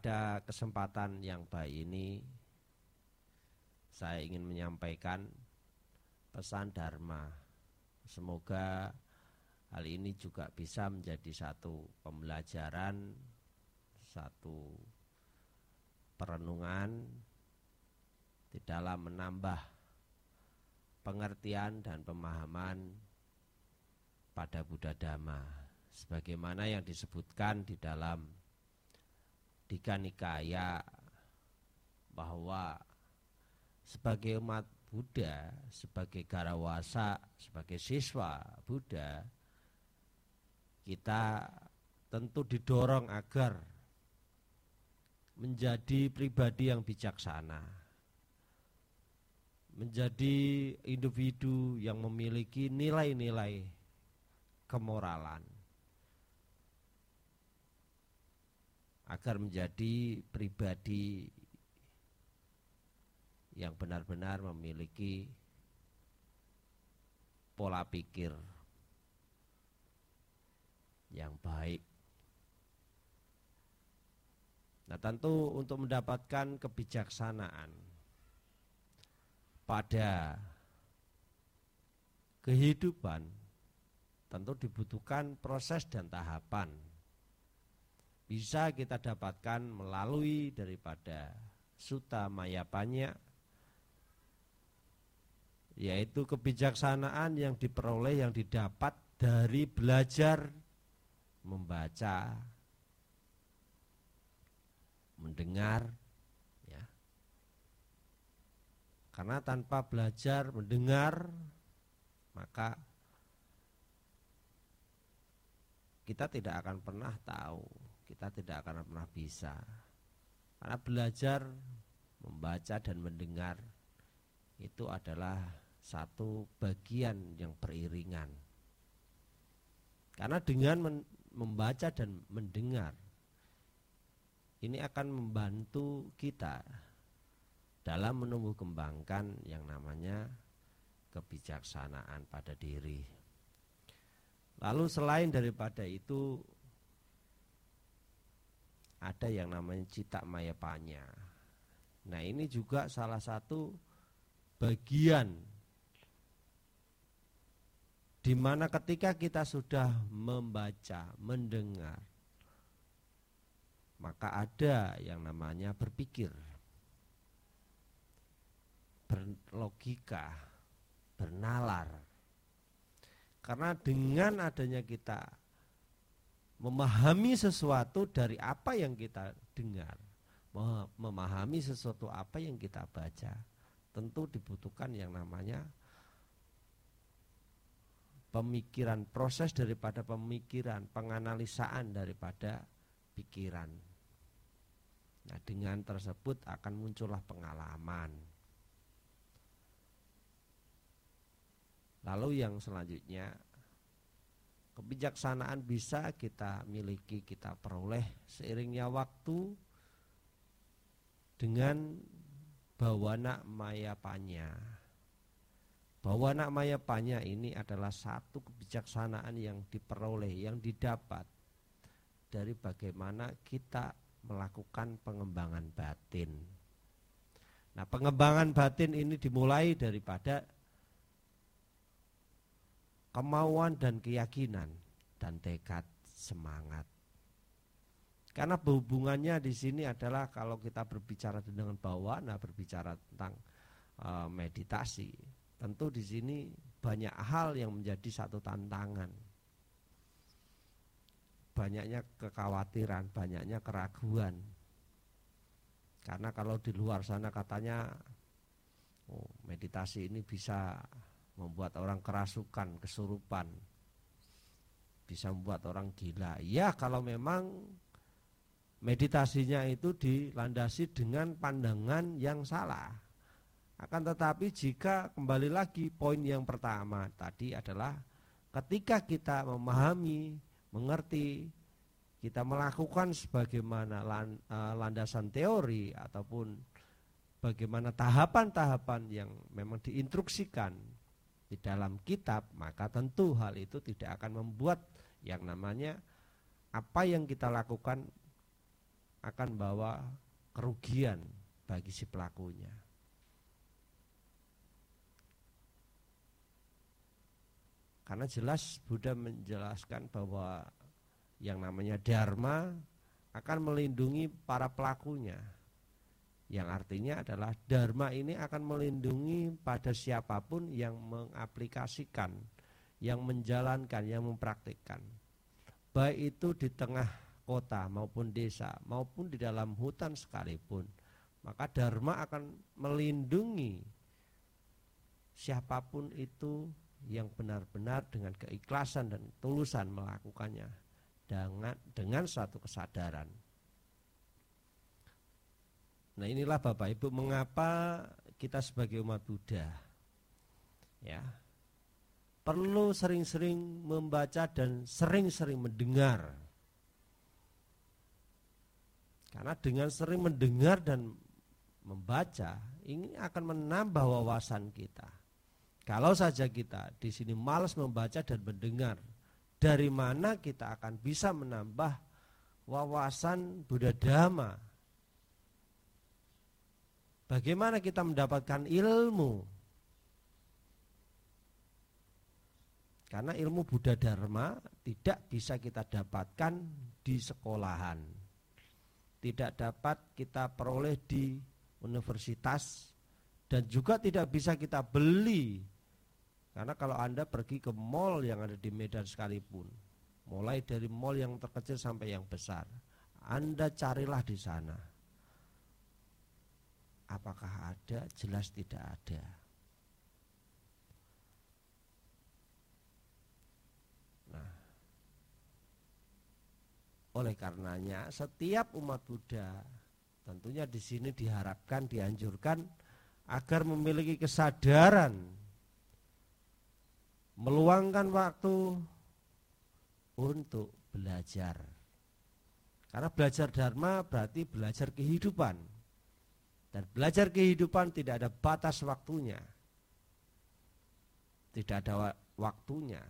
Pada kesempatan yang baik ini saya ingin menyampaikan pesan Dharma. Semoga hal ini juga bisa menjadi satu pembelajaran, satu perenungan di dalam menambah pengertian dan pemahaman pada Buddha Dhamma sebagaimana yang disebutkan di dalam Dika Nikaya bahwa sebagai umat Buddha, sebagai garawasa, sebagai siswa Buddha, kita tentu didorong agar menjadi pribadi yang bijaksana, menjadi individu yang memiliki nilai-nilai kemoralan, agar menjadi pribadi yang benar-benar memiliki pola pikir yang baik. Nah, tentu untuk mendapatkan kebijaksanaan pada kehidupan tentu dibutuhkan proses dan tahapan. Bisa kita dapatkan melalui daripada suta maya banyak yaitu kebijaksanaan yang diperoleh yang didapat dari belajar membaca mendengar ya. Karena tanpa belajar mendengar maka kita tidak akan pernah tahu kita tidak akan pernah bisa karena belajar membaca dan mendengar itu adalah satu bagian yang beriringan. Karena dengan membaca dan mendengar ini akan membantu kita dalam menumbuh kembangkan yang namanya kebijaksanaan pada diri. Lalu selain daripada itu ada yang namanya cita mayapanya. Nah ini juga salah satu bagian di mana ketika kita sudah membaca, mendengar, maka ada yang namanya berpikir, berlogika, bernalar. Karena dengan adanya kita memahami sesuatu dari apa yang kita dengar, memahami sesuatu apa yang kita baca, tentu dibutuhkan yang namanya pemikiran, proses daripada pemikiran, penganalisaan daripada pikiran. Nah, dengan tersebut akan muncullah pengalaman. Lalu yang selanjutnya kebijaksanaan bisa kita miliki, kita peroleh seiringnya waktu dengan bawana maya panya bahwa anak maya panya ini adalah satu kebijaksanaan yang diperoleh, yang didapat dari bagaimana kita melakukan pengembangan batin. Nah, pengembangan batin ini dimulai daripada kemauan dan keyakinan dan tekad semangat. Karena hubungannya di sini adalah kalau kita berbicara dengan bawana, berbicara tentang uh, meditasi, Tentu di sini banyak hal yang menjadi satu tantangan. Banyaknya kekhawatiran, banyaknya keraguan. Karena kalau di luar sana katanya oh, meditasi ini bisa membuat orang kerasukan, kesurupan. Bisa membuat orang gila. Ya kalau memang meditasinya itu dilandasi dengan pandangan yang salah akan tetapi jika kembali lagi poin yang pertama tadi adalah ketika kita memahami, mengerti, kita melakukan sebagaimana e, landasan teori ataupun bagaimana tahapan-tahapan yang memang diinstruksikan di dalam kitab, maka tentu hal itu tidak akan membuat yang namanya apa yang kita lakukan akan bawa kerugian bagi si pelakunya. Karena jelas Buddha menjelaskan bahwa yang namanya dharma akan melindungi para pelakunya. Yang artinya adalah dharma ini akan melindungi pada siapa pun yang mengaplikasikan, yang menjalankan, yang mempraktikkan. Baik itu di tengah kota maupun desa maupun di dalam hutan sekalipun. Maka dharma akan melindungi siapa pun itu yang benar-benar dengan keikhlasan dan tulusan melakukannya dengan dengan satu kesadaran. Nah, inilah Bapak Ibu mengapa kita sebagai umat Buddha ya perlu sering-sering membaca dan sering-sering mendengar. Karena dengan sering mendengar dan membaca ini akan menambah wawasan kita kalau saja kita di sini malas membaca dan mendengar, dari mana kita akan bisa menambah wawasan Buddha Dhamma? Bagaimana kita mendapatkan ilmu? Karena ilmu Buddha Dharma tidak bisa kita dapatkan di sekolahan. Tidak dapat kita peroleh di universitas dan juga tidak bisa kita beli karena kalau Anda pergi ke mall yang ada di Medan sekalipun, mulai dari mall yang terkecil sampai yang besar, Anda carilah di sana. Apakah ada? Jelas tidak ada. Nah, oleh karenanya setiap umat Buddha tentunya di sini diharapkan dianjurkan agar memiliki kesadaran meluangkan waktu untuk belajar. Karena belajar dharma berarti belajar kehidupan. Dan belajar kehidupan tidak ada batas waktunya. Tidak ada waktunya.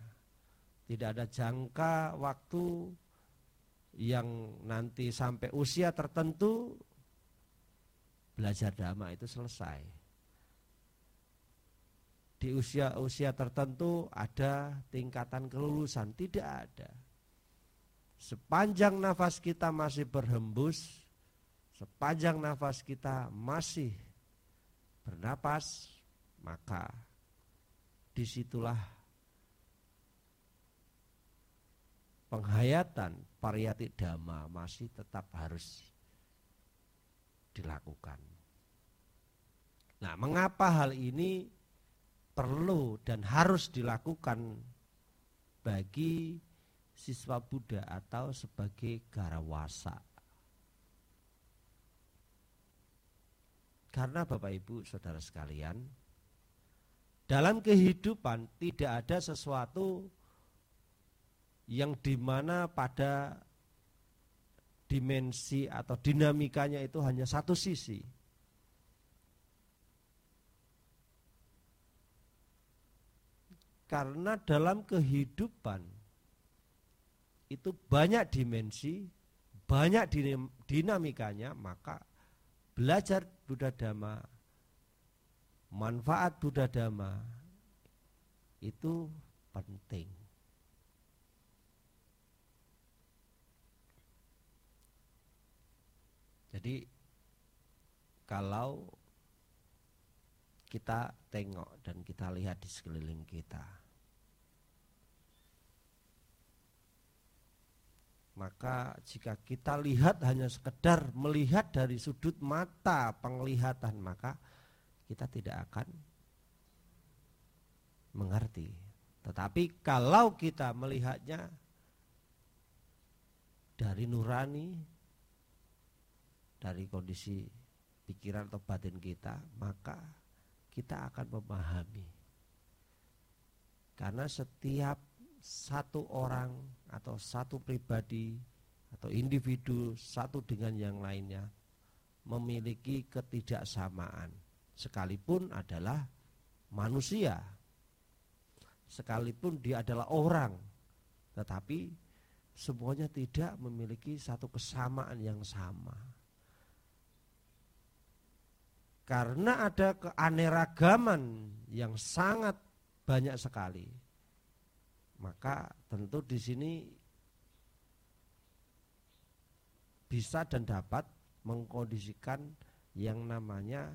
Tidak ada jangka waktu yang nanti sampai usia tertentu belajar dhamma itu selesai di usia-usia tertentu ada tingkatan kelulusan, tidak ada. Sepanjang nafas kita masih berhembus, sepanjang nafas kita masih bernapas, maka di situlah penghayatan pariyati dhamma masih tetap harus dilakukan. Nah, mengapa hal ini perlu dan harus dilakukan bagi siswa Buddha atau sebagai garawasa. Karena Bapak Ibu Saudara sekalian, dalam kehidupan tidak ada sesuatu yang di mana pada dimensi atau dinamikanya itu hanya satu sisi. Karena dalam kehidupan itu banyak dimensi, banyak dinamikanya, maka belajar Buddha Dhamma, manfaat Buddha Dhamma itu penting. Jadi kalau kita tengok dan kita lihat di sekeliling kita Maka jika kita lihat hanya sekedar melihat dari sudut mata penglihatan maka kita tidak akan mengerti. Tetapi kalau kita melihatnya dari nurani, dari kondisi pikiran atau batin kita, maka kita akan memahami. Karena setiap satu orang atau satu pribadi atau individu satu dengan yang lainnya memiliki ketidaksamaan sekalipun adalah manusia sekalipun dia adalah orang tetapi semuanya tidak memiliki satu kesamaan yang sama. Karena ada keaneragaman yang sangat banyak sekali. Maka tentu di sini bisa dan dapat mengkondisikan yang namanya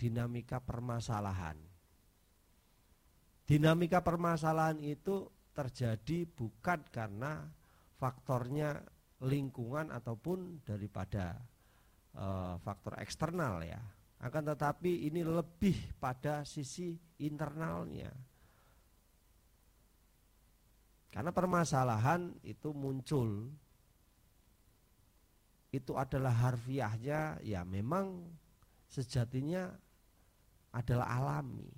dinamika permasalahan. Dinamika permasalahan itu terjadi bukan karena faktornya lingkungan ataupun daripada e, faktor eksternal ya. Akan tetapi ini lebih pada sisi internalnya. Karena permasalahan itu muncul. Itu adalah harfiahnya ya memang sejatinya adalah alami.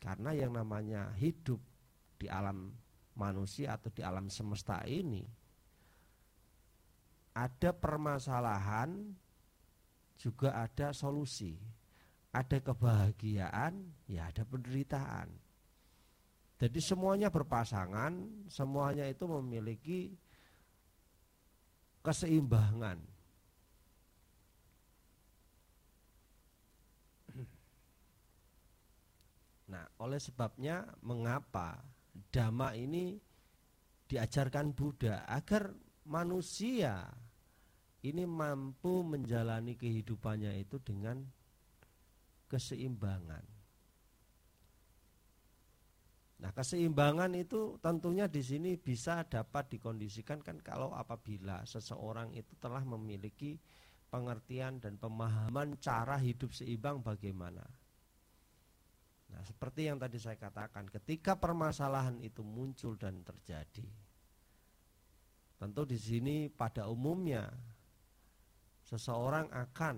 Karena yang namanya hidup di alam manusia atau di alam semesta ini ada permasalahan juga ada solusi. Ada kebahagiaan ya ada penderitaan jadi semuanya berpasangan semuanya itu memiliki keseimbangan Nah, oleh sebabnya mengapa dhamma ini diajarkan Buddha agar manusia ini mampu menjalani kehidupannya itu dengan keseimbangan. Nah, keseimbangan itu tentunya di sini bisa dapat dikondisikan kan kalau apabila seseorang itu telah memiliki pengertian dan pemahaman cara hidup seimbang bagaimana. Nah, seperti yang tadi saya katakan, ketika permasalahan itu muncul dan terjadi, tentu di sini pada umumnya seseorang akan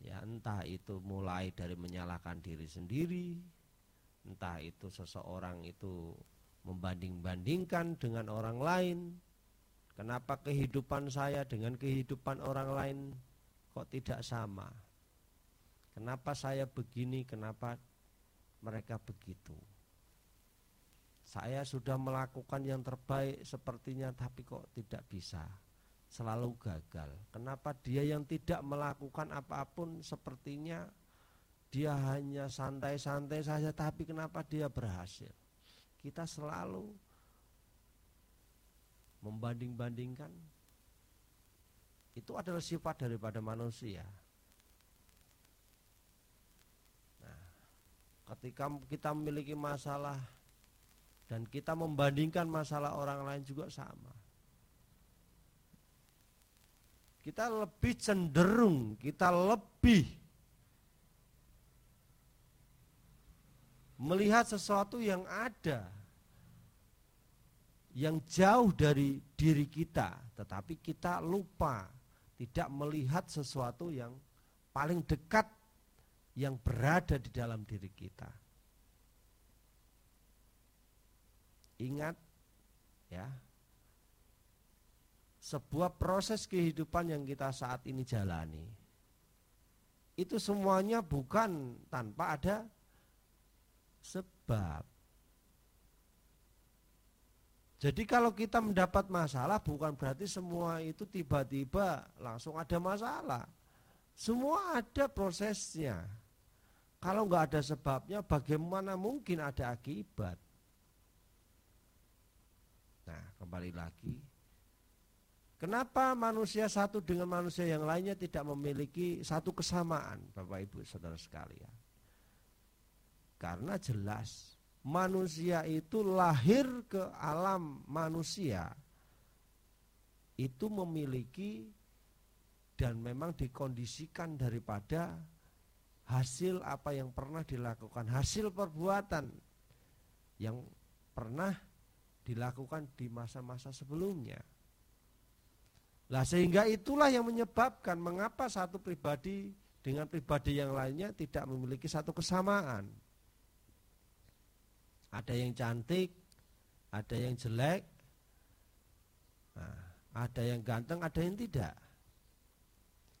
ya entah itu mulai dari menyalahkan diri sendiri, entah itu seseorang itu membanding-bandingkan dengan orang lain. Kenapa kehidupan saya dengan kehidupan orang lain kok tidak sama? Kenapa saya begini, kenapa mereka begitu? Saya sudah melakukan yang terbaik sepertinya tapi kok tidak bisa. Selalu gagal. Kenapa dia yang tidak melakukan apa pun sepertinya dia hanya santai-santai saja tapi kenapa dia berhasil? Kita selalu membanding-bandingkan itu adalah sifat daripada manusia. ketika kita memiliki masalah dan kita membandingkan masalah orang lain juga sama. Kita lebih cenderung, kita lebih melihat sesuatu yang ada yang jauh dari diri kita, tetapi kita lupa tidak melihat sesuatu yang paling dekat yang berada di dalam diri kita. Ingat ya. Sebuah proses kehidupan yang kita saat ini jalani. Itu semuanya bukan tanpa ada sebab. Jadi kalau kita mendapat masalah bukan berarti semua itu tiba-tiba langsung ada masalah. Semua ada prosesnya. Kalau nggak ada sebabnya, bagaimana mungkin ada akibat? Nah, kembali lagi. Kenapa manusia satu dengan manusia yang lainnya tidak memiliki satu kesamaan, Bapak Ibu Saudara sekalian? Karena jelas manusia itu lahir ke alam manusia itu memiliki dan memang dikondisikan daripada hasil apa yang pernah dilakukan, hasil perbuatan yang pernah dilakukan di masa-masa sebelumnya. Lah sehingga itulah yang menyebabkan mengapa satu pribadi dengan pribadi yang lainnya tidak memiliki satu kesamaan. Ada yang cantik, ada yang jelek, nah, ada yang ganteng, ada yang tidak.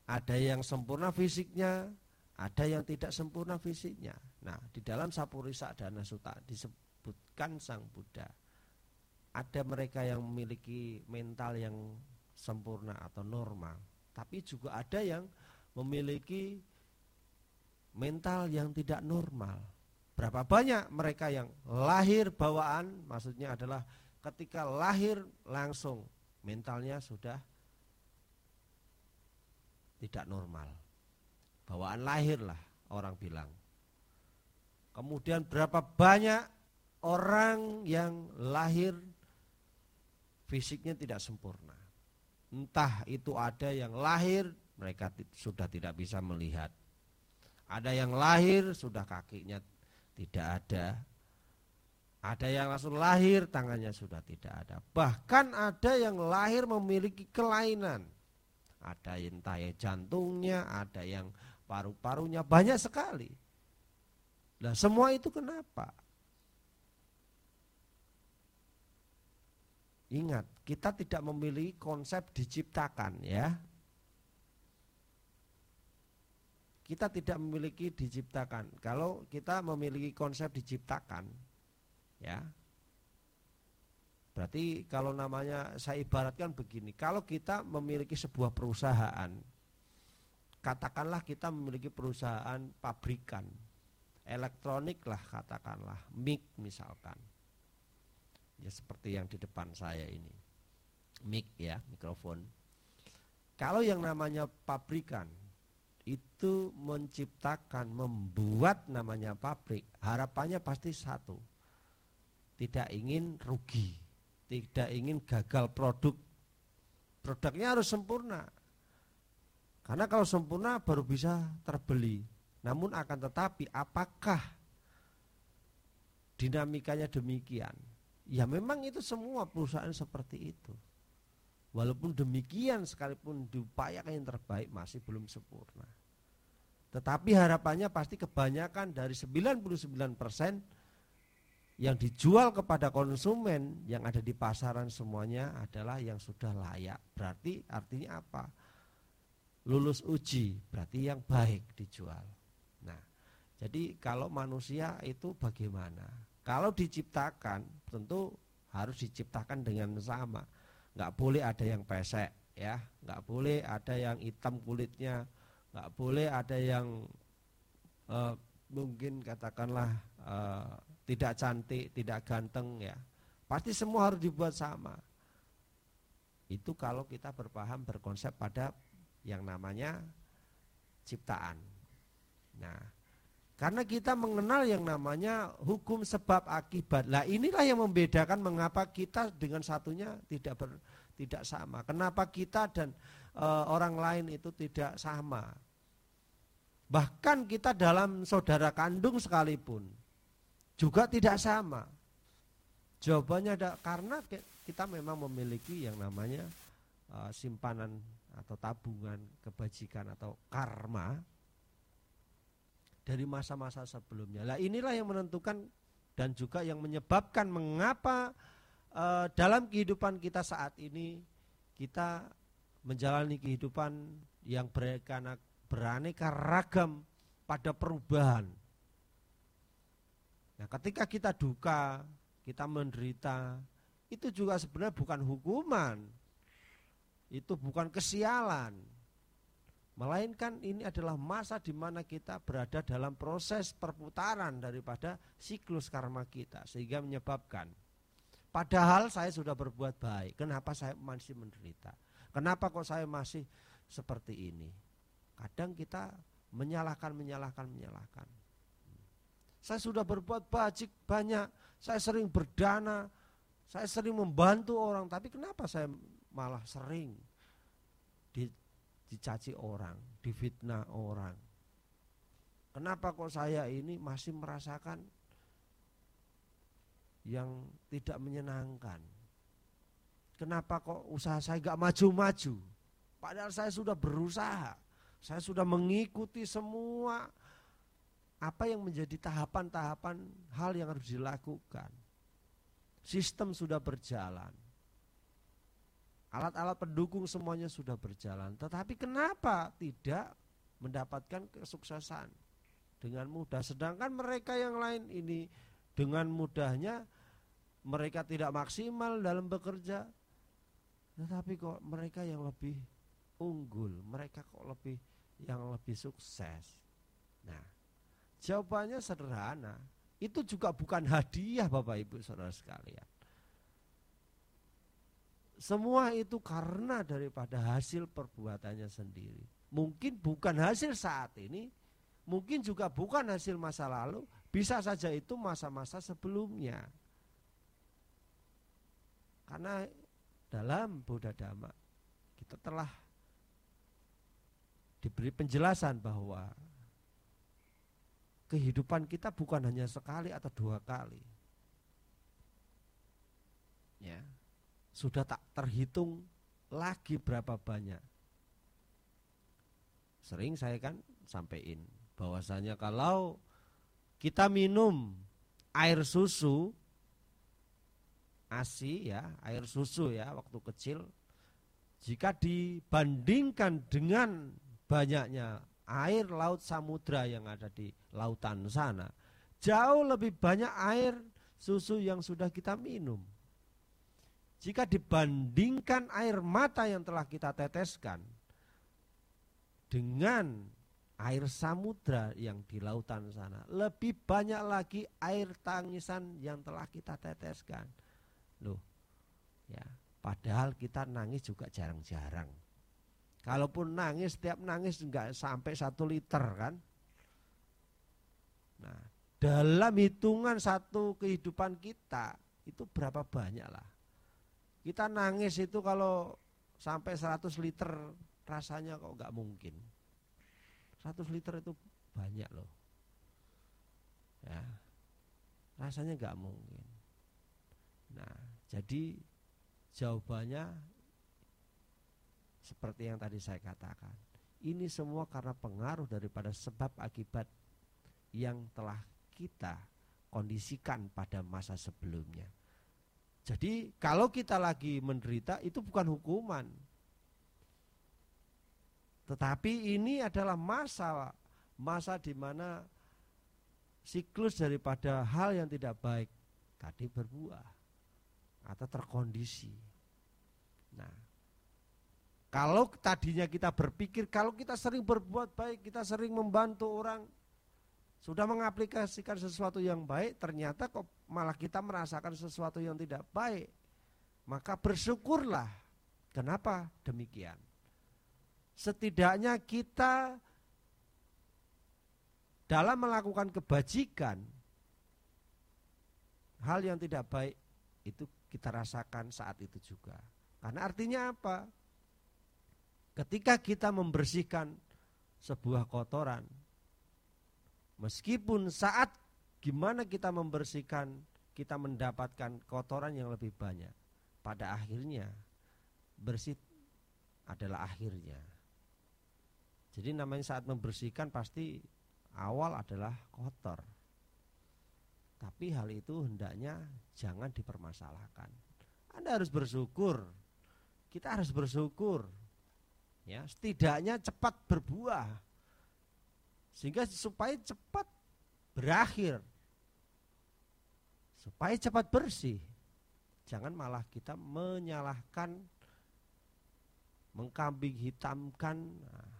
Ada yang sempurna fisiknya, ada yang tidak sempurna fisiknya. Nah, di dalam Sapurisa Dana Suta disebutkan Sang Buddha. ada mereka yang memiliki mental yang sempurna atau normal, tapi juga ada yang memiliki mental yang tidak normal. Berapa banyak mereka yang lahir bawaan, maksudnya adalah ketika lahir langsung mentalnya sudah tidak normal. Bawaan lahir lah orang bilang. Kemudian berapa banyak orang yang lahir fisiknya tidak sempurna. Entah itu ada yang lahir mereka sudah tidak bisa melihat. Ada yang lahir sudah kakinya tidak ada. Ada yang langsung lahir tangannya sudah tidak ada. Bahkan ada yang lahir memiliki kelainan. Ada yang tayang jantungnya, ada yang paru-parunya banyak sekali. Nah, semua itu kenapa? Ingat, kita tidak memiliki konsep diciptakan ya. Kita tidak memiliki diciptakan. Kalau kita memiliki konsep diciptakan, ya, berarti kalau namanya saya ibaratkan begini, kalau kita memiliki sebuah perusahaan, katakanlah kita memiliki perusahaan pabrikan, elektronik lah katakanlah, mic misalkan, ya seperti yang di depan saya ini, mic ya, mikrofon. Kalau yang namanya pabrikan, itu menciptakan, membuat namanya pabrik, harapannya pasti satu. Tidak ingin rugi, tidak ingin gagal produk. Produknya harus sempurna. Karena kalau sempurna baru bisa terbeli. Namun akan tetapi apakah dinamikanya demikian? Ya memang itu semua perusahaan seperti itu. Walaupun demikian sekalipun diupayakan yang terbaik masih belum sempurna. Tetapi harapannya pasti kebanyakan dari 99% yang dijual kepada konsumen yang ada di pasaran semuanya adalah yang sudah layak. Berarti artinya apa? Lulus uji, berarti yang baik dijual. Nah, jadi kalau manusia itu bagaimana? Kalau diciptakan tentu harus diciptakan dengan sama nggak boleh ada yang pesek ya nggak boleh ada yang hitam kulitnya nggak boleh ada yang uh, mungkin katakanlah uh, tidak cantik tidak ganteng ya pasti semua harus dibuat sama itu kalau kita berpaham berkonsep pada yang namanya ciptaan nah karena kita mengenal yang namanya hukum sebab akibat. Lah inilah yang membedakan mengapa kita dengan satunya tidak ber, tidak sama. Kenapa kita dan e, orang lain itu tidak sama. Bahkan kita dalam saudara kandung sekalipun juga tidak sama. Jawabannya ada karena kita memang memiliki yang namanya e, simpanan atau tabungan kebajikan atau karma dari masa-masa sebelumnya. Lah inilah yang menentukan dan juga yang menyebabkan mengapa uh, dalam kehidupan kita saat ini kita menjalani kehidupan yang beraneka ragam pada perubahan. Nah, ketika kita duka, kita menderita, itu juga sebenarnya bukan hukuman. Itu bukan kesialan Melainkan ini adalah masa di mana kita berada dalam proses perputaran daripada siklus karma kita sehingga menyebabkan padahal saya sudah berbuat baik, kenapa saya masih menderita? Kenapa kok saya masih seperti ini? Kadang kita menyalahkan, menyalahkan, menyalahkan. Saya sudah berbuat bajik banyak, saya sering berdana, saya sering membantu orang, tapi kenapa saya malah sering dicaci orang, difitnah orang. Kenapa kok saya ini masih merasakan yang tidak menyenangkan? Kenapa kok usaha saya gak maju-maju? Padahal saya sudah berusaha, saya sudah mengikuti semua apa yang menjadi tahapan-tahapan hal yang harus dilakukan. Sistem sudah berjalan. Alat-alat pendukung semuanya sudah berjalan. Tetapi kenapa tidak mendapatkan kesuksesan dengan mudah? Sedangkan mereka yang lain ini dengan mudahnya mereka tidak maksimal dalam bekerja, tetapi kok mereka yang lebih unggul, mereka kok lebih yang lebih sukses. Nah, jawabannya sederhana. Itu juga bukan hadiah Bapak Ibu Saudara sekalian. Semua itu karena daripada hasil perbuatannya sendiri. Mungkin bukan hasil saat ini, mungkin juga bukan hasil masa lalu, bisa saja itu masa-masa sebelumnya. Karena dalam Buddha Dhamma kita telah diberi penjelasan bahwa kehidupan kita bukan hanya sekali atau dua kali. Ya. Sudah tak terhitung lagi berapa banyak. Sering saya kan sampaikan bahwasanya kalau kita minum air susu ASI ya, air susu ya waktu kecil jika dibandingkan dengan banyaknya air laut samudra yang ada di lautan sana, jauh lebih banyak air susu yang sudah kita minum. Jika dibandingkan air mata yang telah kita teteskan dengan air samudra yang di lautan sana, lebih banyak lagi air tangisan yang telah kita teteskan. Loh, ya, padahal kita nangis juga jarang-jarang Kalaupun nangis, setiap nangis enggak sampai satu liter kan. Nah, dalam hitungan satu kehidupan kita, itu berapa banyak lah. Kita nangis itu kalau sampai 100 liter rasanya kok enggak mungkin. 100 liter itu banyak loh. Ya. Rasanya enggak mungkin. Nah, jadi jawabannya seperti yang tadi saya katakan. Ini semua karena pengaruh daripada sebab akibat yang telah kita kondisikan pada masa sebelumnya. Jadi kalau kita lagi menderita itu bukan hukuman. Tetapi ini adalah masa masa di mana siklus daripada hal yang tidak baik tadi berbuah atau terkondisi. Nah, kalau tadinya kita berpikir, kalau kita sering berbuat baik, kita sering membantu orang, sudah mengaplikasikan sesuatu yang baik, ternyata kok malah kita merasakan sesuatu yang tidak baik. Maka bersyukurlah. Kenapa demikian? Setidaknya kita dalam melakukan kebajikan, hal yang tidak baik itu kita rasakan saat itu juga. Karena artinya apa? Ketika kita membersihkan sebuah kotoran, meskipun saat gimana kita membersihkan, kita mendapatkan kotoran yang lebih banyak. Pada akhirnya bersih adalah akhirnya. Jadi namanya saat membersihkan pasti awal adalah kotor. Tapi hal itu hendaknya jangan dipermasalahkan. Anda harus bersyukur. Kita harus bersyukur ya setidaknya cepat berbuah. Sehingga supaya cepat berakhir. Supaya cepat bersih. Jangan malah kita menyalahkan mengkambing hitamkan. Nah,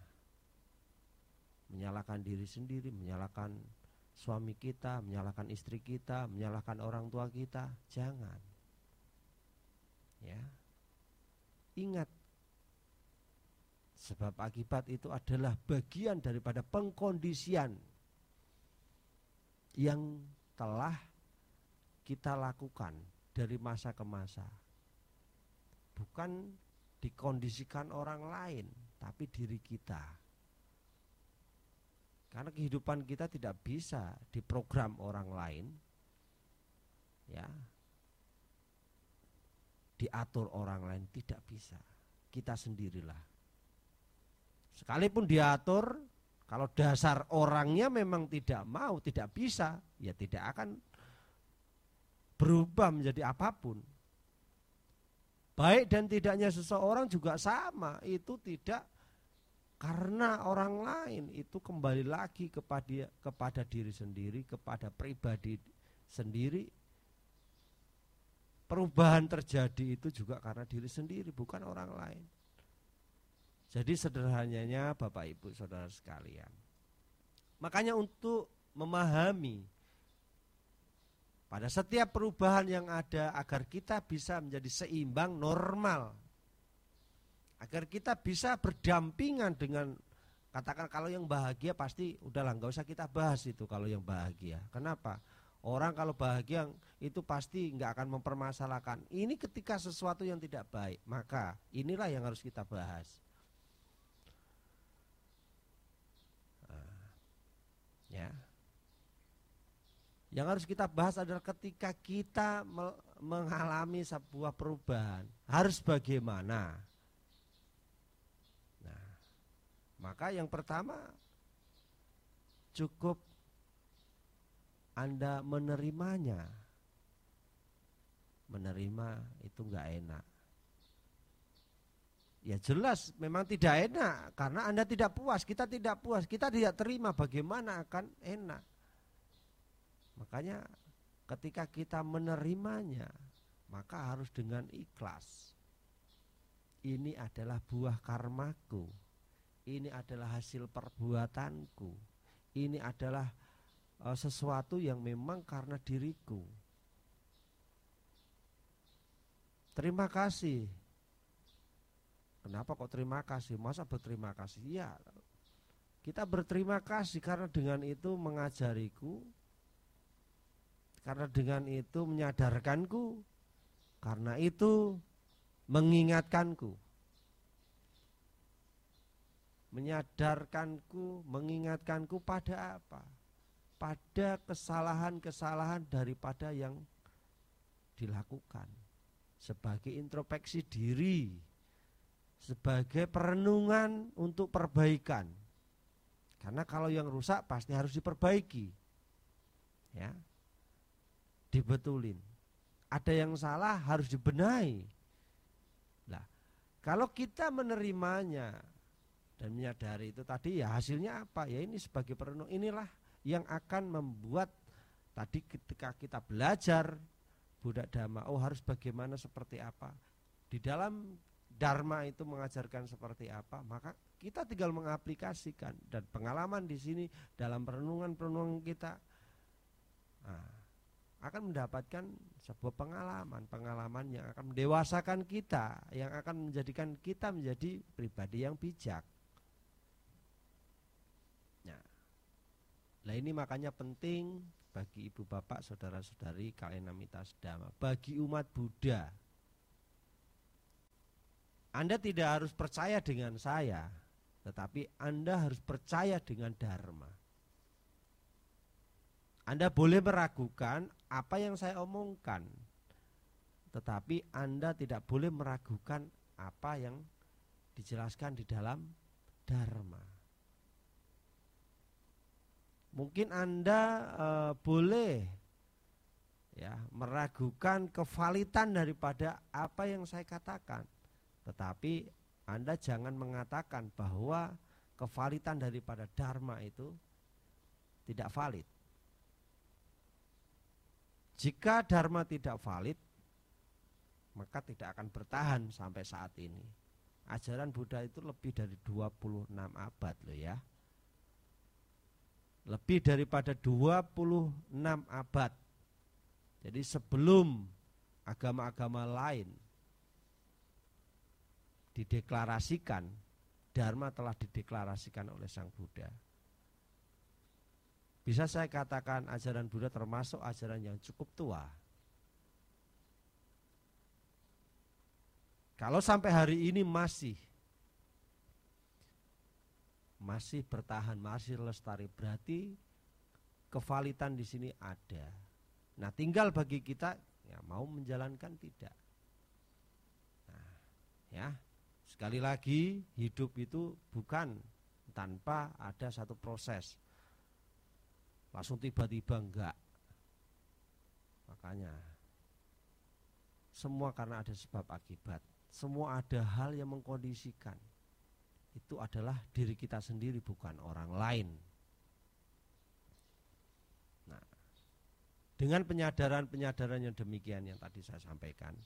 menyalahkan diri sendiri menyalahkan suami kita menyalahkan istri kita menyalahkan orang tua kita. Jangan. Ya. Ingat Sebab akibat itu adalah bagian daripada pengkondisian yang telah kita lakukan dari masa ke masa. Bukan dikondisikan orang lain, tapi diri kita. Karena kehidupan kita tidak bisa diprogram orang lain. Ya. Diatur orang lain tidak bisa. Kita sendirilah Sekalipun diatur, kalau dasar orangnya memang tidak mau, tidak bisa, ya tidak akan berubah menjadi apa pun. Baik dan tidaknya seseorang juga sama, itu tidak karena orang lain itu kembali lagi kepada kepada diri sendiri, kepada pribadi sendiri perubahan terjadi itu juga karena diri sendiri, bukan orang lain. Jadi sederhananya Bapak Ibu Saudara sekalian. Makanya untuk memahami pada setiap perubahan yang ada agar kita bisa menjadi seimbang normal. Agar kita bisa berdampingan dengan katakan kalau yang bahagia pasti udahlah nggak usah kita bahas itu kalau yang bahagia. Kenapa? Orang kalau bahagia itu pasti nggak akan mempermasalahkan. Ini ketika sesuatu yang tidak baik, maka inilah yang harus kita bahas. Nah, ya. Yang harus kita bahas adalah ketika kita mengalami sebuah perubahan, harus bagaimana? Nah, maka yang pertama cukup anda menerimanya. Menerima itu enggak enak. Ya jelas memang tidak enak karena Anda tidak puas, kita tidak puas, kita tidak terima bagaimana akan enak. Makanya ketika kita menerimanya, maka harus dengan ikhlas. Ini adalah buah karmaku. Ini adalah hasil perbuatanku. Ini adalah uh, sesuatu yang memang karena diriku. Terima kasih. Kenapa kok terima kasih? Masa berterima kasih? Ya, kita berterima kasih karena dengan itu mengajariku, karena dengan itu menyadarkanku, karena itu mengingatkanku. Menyadarkanku, mengingatkanku pada apa? pada kesalahan-kesalahan daripada yang dilakukan sebagai introspeksi diri sebagai perenungan untuk perbaikan. Karena kalau yang rusak pasti harus diperbaiki. Ya. Dibetulin. Ada yang salah harus dibenahi. Lah kalau kita menerimanya dan menyadari itu tadi ya hasilnya apa? Ya ini sebagai perenung inilah yang akan membuat tadi ketika kita belajar budak dharma oh harus bagaimana seperti apa? Di dalam dharma itu mengajarkan seperti apa maka kita tinggal mengaplikasikan dan pengalaman di sini dalam perenungan-perenungan kita nah, akan mendapatkan sebuah pengalaman pengalaman yang akan mendewasakan kita yang akan menjadikan kita menjadi pribadi yang bijak Nah ini makanya penting bagi ibu bapak, saudara-saudari, kalian namita sedama, bagi umat Buddha. Anda tidak harus percaya dengan saya, tetapi Anda harus percaya dengan Dharma. Anda boleh meragukan apa yang saya omongkan, tetapi Anda tidak boleh meragukan apa yang dijelaskan di dalam Dharma. Mungkin Anda uh, boleh ya meragukan kevalitan daripada apa yang saya katakan. Tetapi Anda jangan mengatakan bahwa kevalitan daripada dharma itu tidak valid. Jika dharma tidak valid, maka tidak akan bertahan sampai saat ini. Ajaran Buddha itu lebih dari 26 abad loh ya lebih daripada 26 abad. Jadi sebelum agama-agama lain dideklarasikan, Dharma telah dideklarasikan oleh Sang Buddha. Bisa saya katakan ajaran Buddha termasuk ajaran yang cukup tua. Kalau sampai hari ini masih masih bertahan, masih lestari. Berarti kevalitan di sini ada. Nah, tinggal bagi kita ya mau menjalankan tidak. Nah, ya. Sekali lagi, hidup itu bukan tanpa ada satu proses. Langsung tiba-tiba enggak. Makanya semua karena ada sebab akibat. Semua ada hal yang mengkondisikan itu adalah diri kita sendiri bukan orang lain. Nah, Dengan penyadaran-penyadaran yang demikian yang tadi saya sampaikan.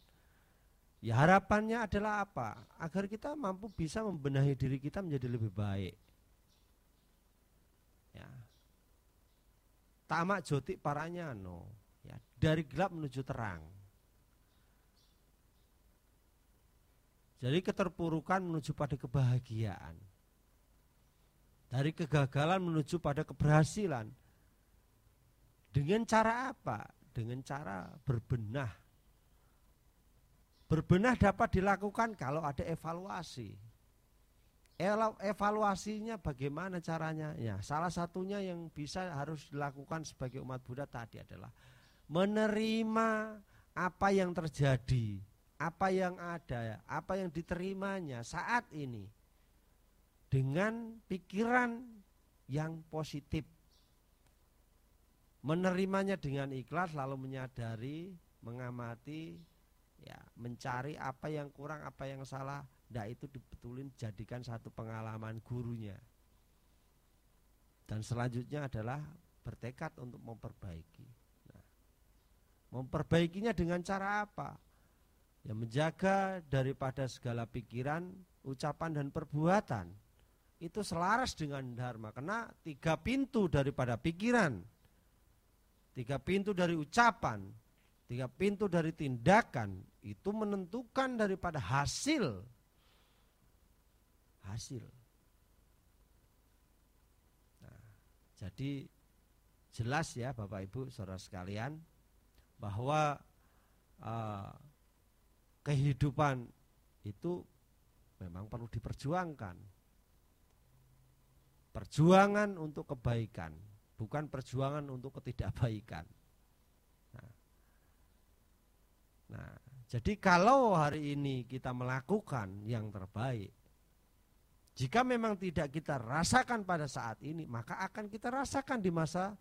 Ya harapannya adalah apa? Agar kita mampu bisa membenahi diri kita menjadi lebih baik. Ya. Tamak jotik paranya no. Ya, dari gelap menuju terang. Jadi keterpurukan menuju pada kebahagiaan. Dari kegagalan menuju pada keberhasilan. Dengan cara apa? Dengan cara berbenah. Berbenah dapat dilakukan kalau ada evaluasi. Evaluasinya bagaimana caranya? Ya, salah satunya yang bisa harus dilakukan sebagai umat Buddha tadi adalah menerima apa yang terjadi, apa yang ada, apa yang diterimanya saat ini dengan pikiran yang positif menerimanya dengan ikhlas lalu menyadari, mengamati, ya mencari apa yang kurang, apa yang salah, tidak itu dibetulin jadikan satu pengalaman gurunya. Dan selanjutnya adalah bertekad untuk memperbaiki. Nah, memperbaikinya dengan cara apa? Ya menjaga daripada segala pikiran, ucapan dan perbuatan itu selaras dengan dharma karena tiga pintu daripada pikiran tiga pintu dari ucapan, tiga pintu dari tindakan itu menentukan daripada hasil. Hasil. Nah, jadi jelas ya Bapak Ibu Saudara sekalian bahwa uh, kehidupan itu memang perlu diperjuangkan. Perjuangan untuk kebaikan bukan perjuangan untuk ketidakbaikan. Nah, nah, jadi kalau hari ini kita melakukan yang terbaik, jika memang tidak kita rasakan pada saat ini, maka akan kita rasakan di masa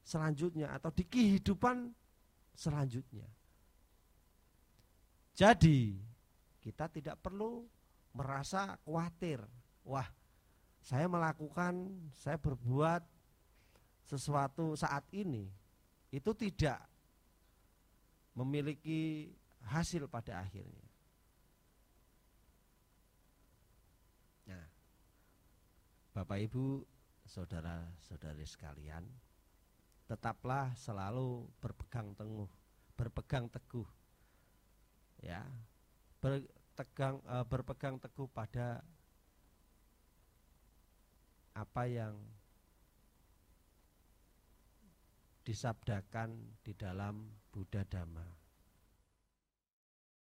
selanjutnya atau di kehidupan selanjutnya. Jadi, kita tidak perlu merasa khawatir. Wah, saya melakukan, saya berbuat sesuatu saat ini itu tidak memiliki hasil pada akhirnya. Nah, Bapak Ibu, saudara-saudari sekalian, tetaplah selalu berpegang teguh, berpegang teguh, ya, bertegang, uh, berpegang teguh pada apa yang disabdakan di dalam Buddha Dhamma.